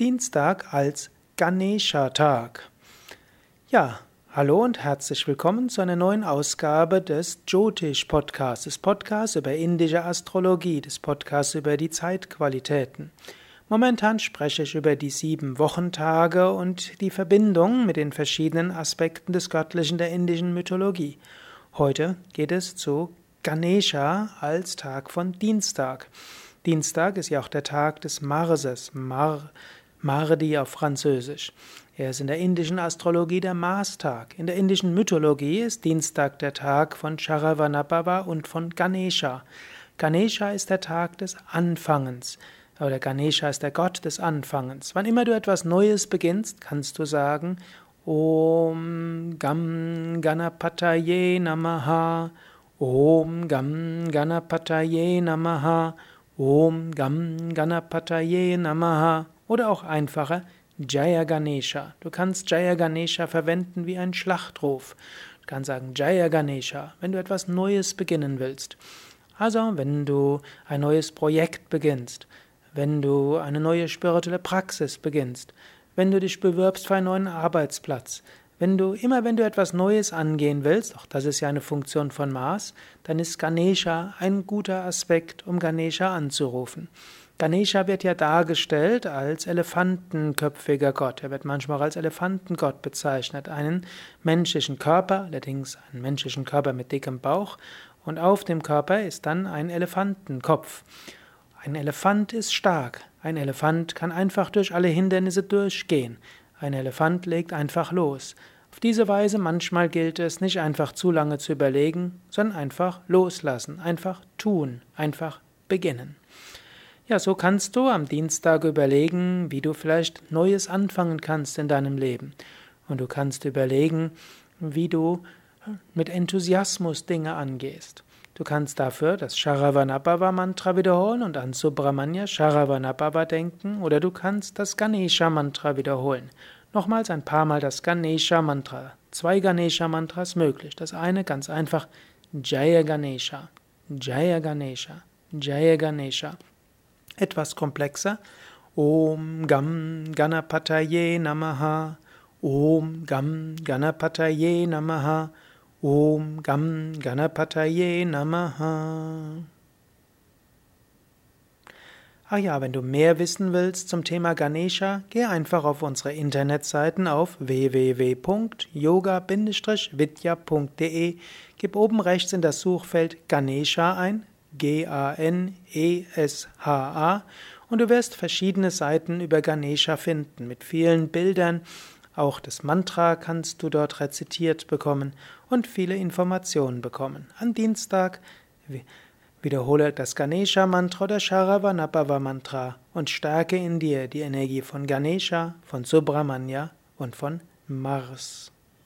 Dienstag als Ganesha-Tag. Ja, hallo und herzlich willkommen zu einer neuen Ausgabe des Jyotish Podcasts, des Podcasts über indische Astrologie, des Podcasts über die Zeitqualitäten. Momentan spreche ich über die sieben Wochentage und die Verbindung mit den verschiedenen Aspekten des Göttlichen der indischen Mythologie. Heute geht es zu Ganesha als Tag von Dienstag. Dienstag ist ja auch der Tag des Marses, Mar, Mardi auf Französisch. Er ist in der indischen Astrologie der Marstag. In der indischen Mythologie ist Dienstag der Tag von Charavanabhava und von Ganesha. Ganesha ist der Tag des Anfangens. Oder Ganesha ist der Gott des Anfangens. Wann immer du etwas Neues beginnst, kannst du sagen Om Gam Ganapataye Namaha Om Gam Ganapataye Namaha Om Gam Ganapataye Namaha oder auch einfacher Jaya Ganesha. Du kannst Jaya Ganesha verwenden wie ein Schlachtruf. Du kannst sagen Jaya Ganesha, wenn du etwas Neues beginnen willst. Also, wenn du ein neues Projekt beginnst, wenn du eine neue spirituelle Praxis beginnst, wenn du dich bewirbst für einen neuen Arbeitsplatz, wenn du immer, wenn du etwas Neues angehen willst, auch das ist ja eine Funktion von Mars, dann ist Ganesha ein guter Aspekt, um Ganesha anzurufen. Ganesha wird ja dargestellt als elefantenköpfiger Gott. Er wird manchmal auch als Elefantengott bezeichnet. Einen menschlichen Körper, allerdings einen menschlichen Körper mit dickem Bauch, und auf dem Körper ist dann ein Elefantenkopf. Ein Elefant ist stark. Ein Elefant kann einfach durch alle Hindernisse durchgehen. Ein Elefant legt einfach los. Auf diese Weise manchmal gilt es, nicht einfach zu lange zu überlegen, sondern einfach loslassen, einfach tun, einfach beginnen. Ja, so kannst du am Dienstag überlegen, wie du vielleicht Neues anfangen kannst in deinem Leben. Und du kannst überlegen, wie du mit Enthusiasmus Dinge angehst. Du kannst dafür das Sharavanabhava Mantra wiederholen und an Subramanya Sharavanabhava denken oder du kannst das Ganesha Mantra wiederholen. Nochmals ein paar Mal das Ganesha Mantra. Zwei Ganesha Mantras möglich. Das eine ganz einfach Jaya Ganesha, Jaya Ganesha, Jaya Ganesha. Etwas komplexer Om Gam Ganapataye Namaha, Om Gam Ganapataye Namaha. Om Gam Ganapataye Namaha. Ach ja, wenn du mehr wissen willst zum Thema Ganesha, geh einfach auf unsere Internetseiten auf www.yoga-vidya.de, gib oben rechts in das Suchfeld Ganesha ein, G-A-N-E-S-H-A, und du wirst verschiedene Seiten über Ganesha finden mit vielen Bildern, auch das Mantra kannst du dort rezitiert bekommen und viele Informationen bekommen. Am Dienstag wiederhole das Ganesha-Mantra oder Sharavanabhava-Mantra und stärke in dir die Energie von Ganesha, von Subramanya und von Mars.